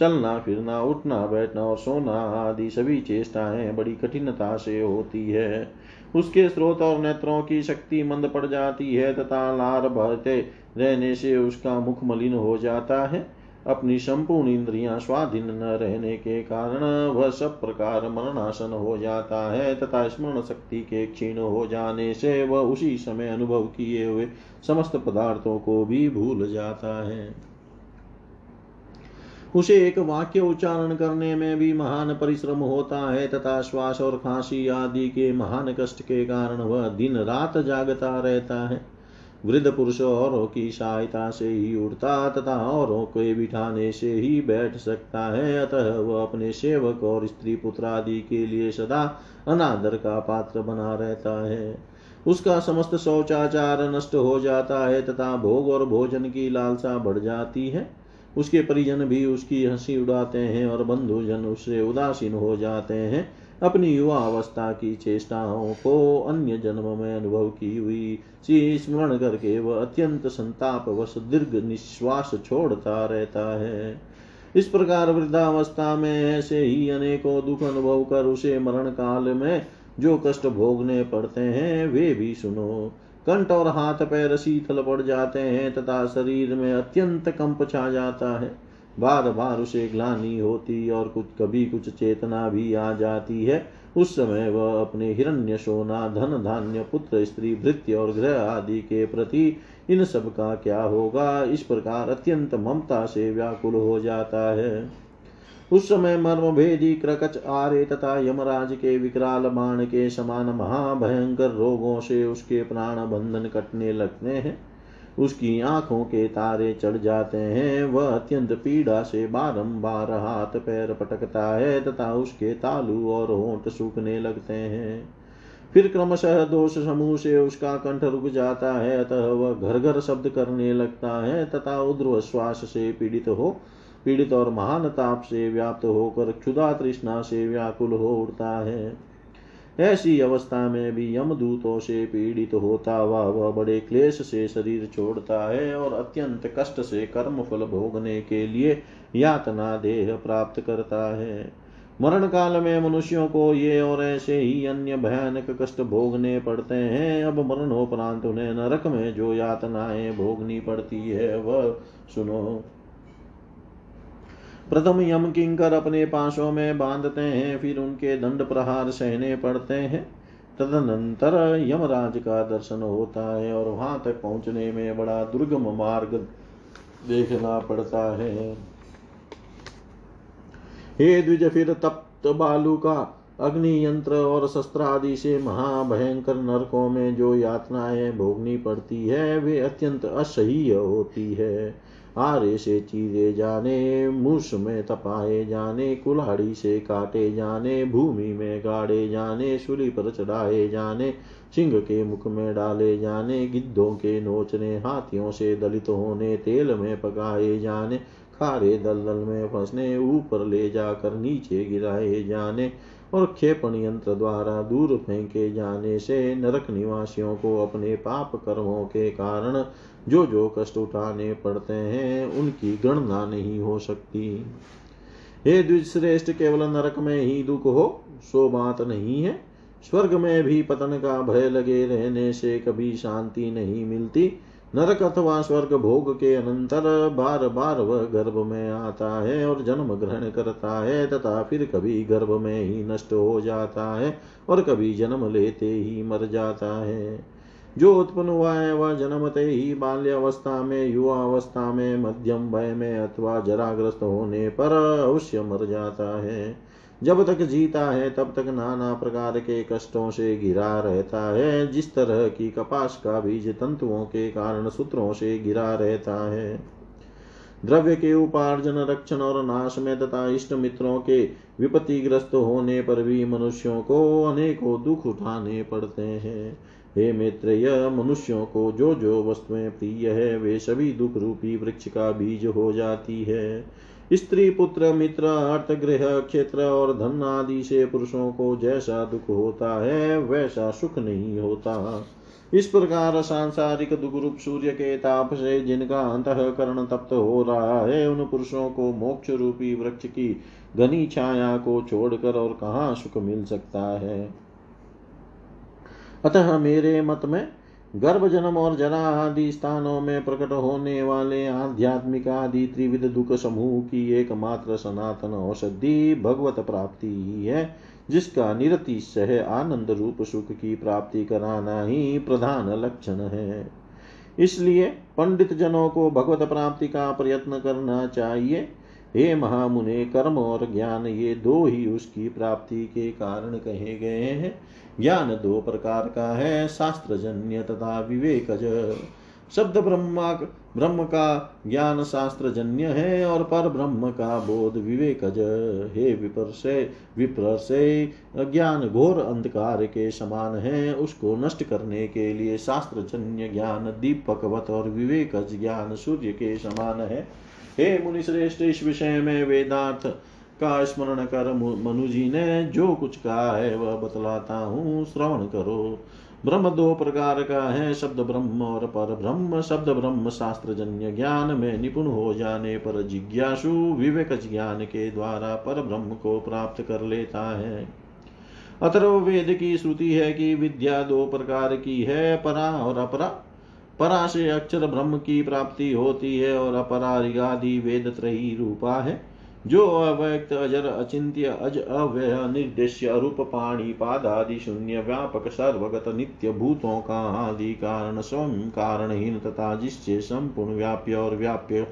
चलना, फिरना, उठना, बैठना और सोना आदि सभी चेष्टाएँ बड़ी कठिनता से होती है। उसके स्रोत और नेत्रों की शक्ति मंद पड़ जाती है तथा लार बहते रहने से उसका मुख मलिन हो जाता है। अपनी संपूर्ण इंद्रियाँ स्वाधीन न रहने के कारण वह सब प्रकार मरणासन हो जाता है तथा स्मरण शक्ति के क्षीण हो जाने से वह उसी समय अनुभव किए हुए समस्त पदार्थों को भी भूल जाता है। उसे एक वाक्य उच्चारण करने में भी महान परिश्रम होता है तथा श्वास और खांसी आदि के महान कष्ट के कारण वह दिन रात जागता रहता है। वृद्ध पुरुष औरों की सहायता से ही उड़ता तथा औरों के बिठाने से ही बैठ सकता है। अतः वह अपने सेवक और स्त्री पुत्र आदि के लिए सदा अनादर का पात्र बना रहता है। उसका समस्त शौचाचार नष्ट हो जाता है तथा भोग और भोजन की लालसा बढ़ जाती है। उसके परिजन भी उसकी हँसी उड़ाते हैं और बंधुजन उससे उदासीन हो जाते हैं। अपनी युवा अवस्था की चेष्टाओं को अन्य जन्म में अनुभव की हुई सी स्मरण करके वह अत्यंत संताप वश दीर्घ निश्वास छोड़ता रहता है। इस प्रकार वृद्धावस्था में ऐसे ही अनेकों दुख अनुभव कर उसे मरण काल में जो कष्ट भोगने पड़ते हैं, वे भी सुनो। कंठ और हाथ पैर शीतल पड़ जाते हैं, तथा शरीर में अत्यंत कंप छा जाता है। बार बार उसे ग्लानी होती और कुछ कभी कुछ चेतना भी आ जाती है। उस समय वह अपने हिरण्य सोना, धन धान्य, पुत्र, स्त्री, भृत्य और ग्रह आदि के प्रति इन सब का क्या होगा? इस प्रकार अत्यंत ममता से व्याकुल हो जाता है। उस समय मर्म भेदी क्रकच आरे तथा यमराज के विकराल बाण के समान महाभयंकर रोगों से उसके प्राण बंधन कटने लगते हैं। उसकी आँखों के तारे चढ़ जाते हैं। वह अत्यंत पीड़ा से बारंबार हाथ पैर पटकता है तथा उसके तालु और होंठ सूखने लगते हैं। फिर क्रमशः दोष समूह से उसका कंठ रुक जाता है। अतः वह घर घर शब्द करने लगता है तथा उद्र श्वास से पीड़ित हो पीड़ित और महान ताप से व्याप्त होकर क्षुदा तृष्णा से व्याकुल हो उठता है। ऐसी अवस्था में भी यमदूतों से पीड़ित होता हुआ वह बड़े क्लेश से शरीर छोड़ता है और अत्यंत कष्ट से कर्म फल भोगने के लिए यातना देह प्राप्त करता है। मरण काल में मनुष्यों को ये और ऐसे ही अन्य भयानक कष्ट भोगने पड़ते हैं। अब मरणोपरांत उन्हें नरक में जो यातनाएँ भोगनी पड़ती है, वह सुनो। प्रथम यम किंकर अपने पाशों में बांधते हैं, फिर उनके दंड प्रहार सहने पड़ते हैं। तदनंतर यमराज का दर्शन होता है और वहाँ तक पहुँचने में बड़ा दुर्गम मार्ग देखना पड़ता है। हे द्विज, फिर तप्त बालू का अग्नि यंत्र और शस्त्रादि से महाभयंकर नरकों में जो यातनाएँ भोगनी पड़ती है, वे अत्यंत असह्य होती है। आरे से चीरे जाने, मूस में तपाए जाने, कुल्हाड़ी से काटे जाने, भूमि में गाड़े जाने, सूली पर चढ़ाए जाने, सिंह के मुख में डाले जाने, गिद्धों के नोचने, हाथियों से दलित होने, तेल में पकाए जाने, खारे दलदल में फंसने, ऊपर ले जाकर नीचे गिराए जाने और क्षेपण यंत्र द्वारा दूर फेंके जाने से नरक निवासियों को अपने पाप कर्मों के कारण जो जो कष्ट उठाने पड़ते हैं, उनकी गणना नहीं हो सकती। हे द्विश्रेष्ठ केवल नरक में ही दुख हो, सो बात नहीं है। स्वर्ग में भी पतन का भय लगे रहने से कभी शांति नहीं मिलती। नरक अथवा स्वर्ग भोग के अनंतर बार बार वह गर्भ में आता है और जन्म ग्रहण करता है, तथा फिर कभी गर्भ में ही नष्ट हो जाता है और कभी जन्म लेते ही मर जाता है। जो उत्पन्न हुआ है, वह जन्मते ही बाल्यावस्था में युवा अवस्था में, मध्यम भय में अथवा जराग्रस्त होने पर अवश्य मर जाता है। जब तक जीता है, तब तक नाना प्रकार के कष्टों से घिरा रहता है। जिस तरह की कपास का बीज तंतुओं के कारण सूत्रों से घिरा रहता है। द्रव्य के उपार्जन, रक्षण और नाश में तथा इष्ट मित्रों के विपत्तिग्रस्त होने पर भी मनुष्यों को अनेकों दुख उठाने पड़ते हैं। हे मित्र यह मनुष्यों को जो जो वस्तुएँ प्रिय है, वे सभी दुख रूपी वृक्ष का बीज हो जाती है। स्त्री, पुत्र, मित्र अर्थ गृह क्षेत्र और धन आदि से पुरुषों को जैसा दुख होता है, वैसा सुख नहीं होता। इस प्रकार सांसारिक दुख रूप सूर्य के ताप से जिनका अंतकरण तप्त हो रहा है, उन पुरुषों को मोक्ष रूपी वृक्ष की घनी छाया को छोड़कर और कहाँ सुख मिल सकता है? अतः मेरे मत में गर्भ जन्म और जरा आदि स्थानों में प्रकट होने वाले आध्यात्मिक आदि त्रिविध दुख समूह की एकमात्र सनातन औषधि भगवत प्राप्ति ही है, जिसका निरतिशय आनंद रूप सुख की प्राप्ति कराना ही प्रधान लक्षण है। इसलिए पंडित जनों को भगवत प्राप्ति का प्रयत्न करना चाहिए। हे महामुने, कर्म और ज्ञान ये दो ही उसकी प्राप्ति के कारण कहे गए हैं। ज्ञान दो प्रकार का है, शास्त्रजन्य तथा विवेकज। शब्द ब्रह्मा, ब्रह्म का ज्ञान शास्त्र जन्य है और पर ब्रह्म का बोध विवेकज। हे विपर से विप्र से ज्ञान घोर अंधकार के समान है। उसको नष्ट करने के लिए शास्त्र जन्य ज्ञान दीपकवत और विवेकज ज्ञान सूर्य के समान है। हे मुनि श्रेष्ठ, इस विषय में वेदार्थ का स्मरण कर मनु जी ने जो कुछ कहा है, वह बतलाता हूँ। श्रवण करो। ब्रह्म दो प्रकार का है, शब्द ब्रह्म और पर ब्रह्म। शब्द ब्रह्म शास्त्र जन्य ज्ञान में निपुण हो जाने पर जिज्ञासु विवेक ज्ञान के द्वारा पर ब्रह्म को प्राप्त कर लेता है। अतर्व वेद की श्रुति है कि विद्या दो प्रकार की है, परा और अपरा। परा से अक्षर ब्रह्म की प्राप्ति होती है और अपरा वेद त्रयी रूपा है। जो अव्यक्त, अजर, अचिंत्य, अज, अव्यय निर्देश्य पाणी, पादादि, शून्य, व्यापक, सर्वगत, नित्य, भूतों का आदि कारण, स्वयं कारणहीन तथा जिससे संपूर्ण व्याप्य और व्याप्य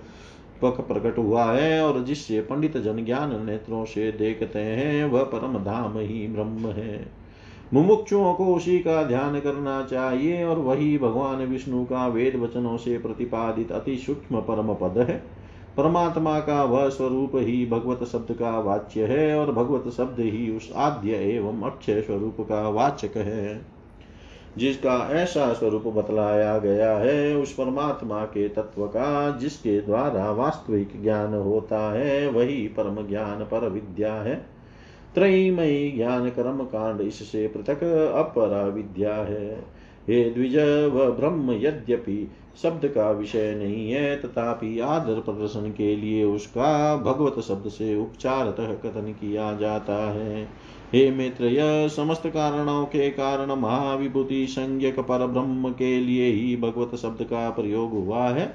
पक प्रकट हुआ है और जिससे पंडित जन ज्ञान नेत्रों से देखते हैं, वह परम धाम ही ब्रह्म है। मुमुक्षुओं को उसी का ध्यान करना चाहिए और वही भगवान विष्णु का वेद वचनों से प्रतिपादित अति सूक्ष्म परम पद है। परमात्मा का वह स्वरूप ही भगवत शब्द का वाच्य है और भगवत शब्द ही उस आद्य एवं अक्षय स्वरूप का वाचक है। जिसका ऐसा स्वरूप बतलाया गया है, उस परमात्मा के तत्व का, जिसके द्वारा वास्तविक ज्ञान होता है, वही परम ज्ञान पर विद्या है। त्रयमयी ज्ञान कर्म कांड इससे पृथक अपरा विद्या है। हे द्विज व ब्रह्म, यद्यपि शब्द का विषय नहीं है, तथापि आदर प्रदर्शन के लिए उसका भगवत शब्द से उपचारतः कथन किया जाता है। हे मित्र, यह समस्त कारणों के कारण महाविभूति संज्ञक पर ब्रह्म के लिए ही भगवत शब्द का प्रयोग हुआ है।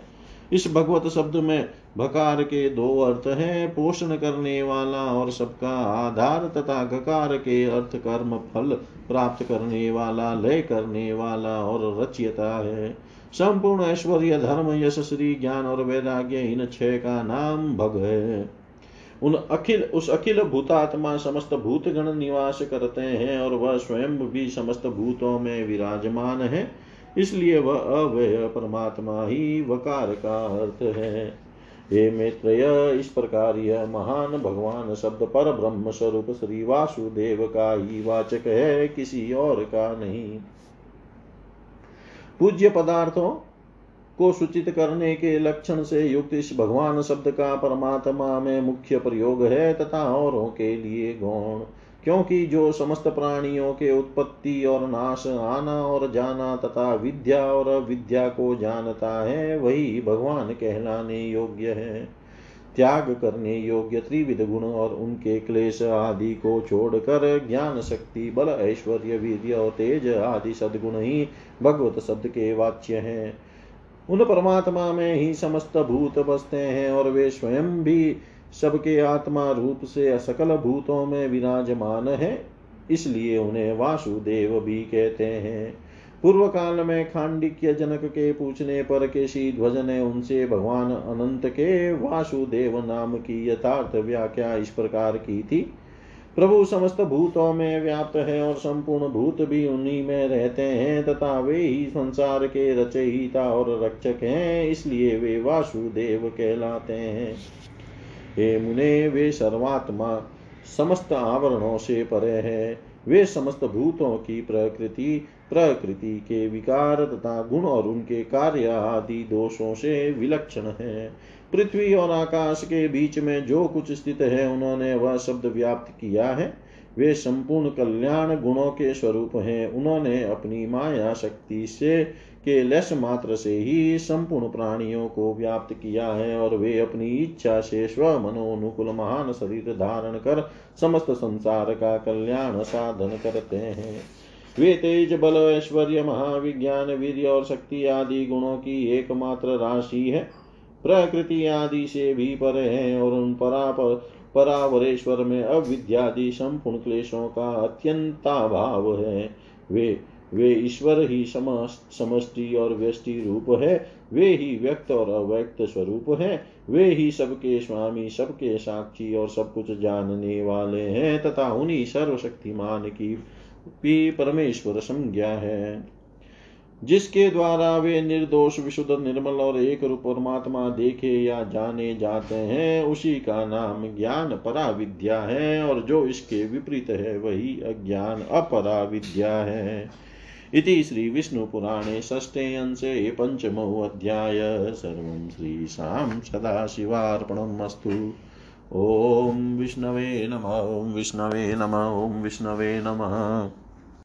इस भगवत शब्द में भकार के दो अर्थ हैं, पोषण करने वाला और सबका आधार तथा गकार के अर्थ कर्म फल प्राप्त करने वाला, लय करने वाला और रचयता है। संपूर्ण ऐश्वर्य, धर्म यश श्री ज्ञान और वैराग्य इन छह का नाम भग है। उन अखिल, उस अखिल भूतात्मा समस्त भूतगण निवास करते हैं और वह स्वयं भी समस्त भूतों में विराजमान है। इसलिए वह अव्यय परमात्मा ही वकार का अर्थ है। हे मित्र इस प्रकार यह महान भगवान शब्द पर ब्रह्म स्वरूप श्री वासुदेव का ही वाचक है, किसी और का नहीं। पूज्य पदार्थों को सूचित करने के लक्षण से युक्त इस भगवान शब्द का परमात्मा में मुख्य प्रयोग है, तथा औरों के लिए गौण। क्योंकि जो समस्त प्राणियों के उत्पत्ति और नाश आना और जाना तथा विद्या और विद्या को जानता है, वही भगवान कहलाने योग्य है। त्याग करने योग्य त्रिविध गुण और उनके क्लेश आदि को छोड़कर ज्ञान शक्ति बल, ऐश्वर्य, वीर्य और तेज आदि सदगुण ही भगवत शब्द के वाच्य हैं। उन परमात्मा में ही समस्त भूत बसते हैं और वे स्वयं भी सबके आत्मा रूप से सकल भूतों में विराजमान है, इसलिए उन्हें वासुदेव भी कहते हैं। पूर्व काल में खांडिक्य जनक के पूछने पर केशी ध्वज ने उनसे, भगवान अनंत के वासुदेव नाम की यथार्थ व्याख्या इस प्रकार की थी। प्रभु समस्त भूतों में व्याप्त है और संपूर्ण भूत भी उन्हीं में रहते हैं, तथा वे ही संसार के रचयिता और रक्षक हैं, इसलिए वे वासुदेव कहलाते हैं। हे मुने, वे सर्वात्मा, समस्त आवरणों से परे है। वे समस्त भूतों की प्रकृति प्रकृति के विकार तथा गुण और उनके कार्य आदि दोषों से विलक्षण है। पृथ्वी और आकाश के बीच में जो कुछ स्थित है, उन्होंने वह शब्द व्याप्त किया है। वे संपूर्ण कल्याण गुणों के स्वरूप हैं। उन्होंने अपनी माया शक्ति से के लस मात्र से ही संपूर्ण प्राणियों को व्याप्त किया है और वे अपनी इच्छा से स्व मनोनुकूल महान शरीर धारण कर समस्त संसार का कल्याण साधन करते हैं। वे तेज बल, ऐश्वर्य, महाविज्ञान वीर और शक्ति आदि गुणों की एकमात्र राशि है। प्रकृति आदि से भी पर है और उन परापर परावरेश्वर में अविद्यादि संपूर्ण क्लेशों का अत्यंताभाव है। वे वे ईश्वर ही समष्टि और व्यष्टि रूप है। वे ही व्यक्त और अव्यक्त स्वरूप है। वे ही सबके स्वामी, सबके साक्षी और सब कुछ जानने वाले हैं तथा उन्हीं सर्वशक्तिमान की भी परमेश्वर संज्ञा है। जिसके द्वारा वे निर्दोष, विशुद्ध, निर्मल और एक रूप परमात्मा देखे या जाने जाते हैं, उसी का नाम ज्ञान परा विद्या है और जो इसके विपरीत है वही अज्ञान अपरा विद्या है। इति श्रीविष्णुपुराणे षष्ठे अंशे पञ्चमोऽध्याय सर्वं श्रीशां सदाशिवार्पणम् अस्तु ॐ विष्णवे नम, ॐ विष्णवे नम, ॐ विष्णवे नमः।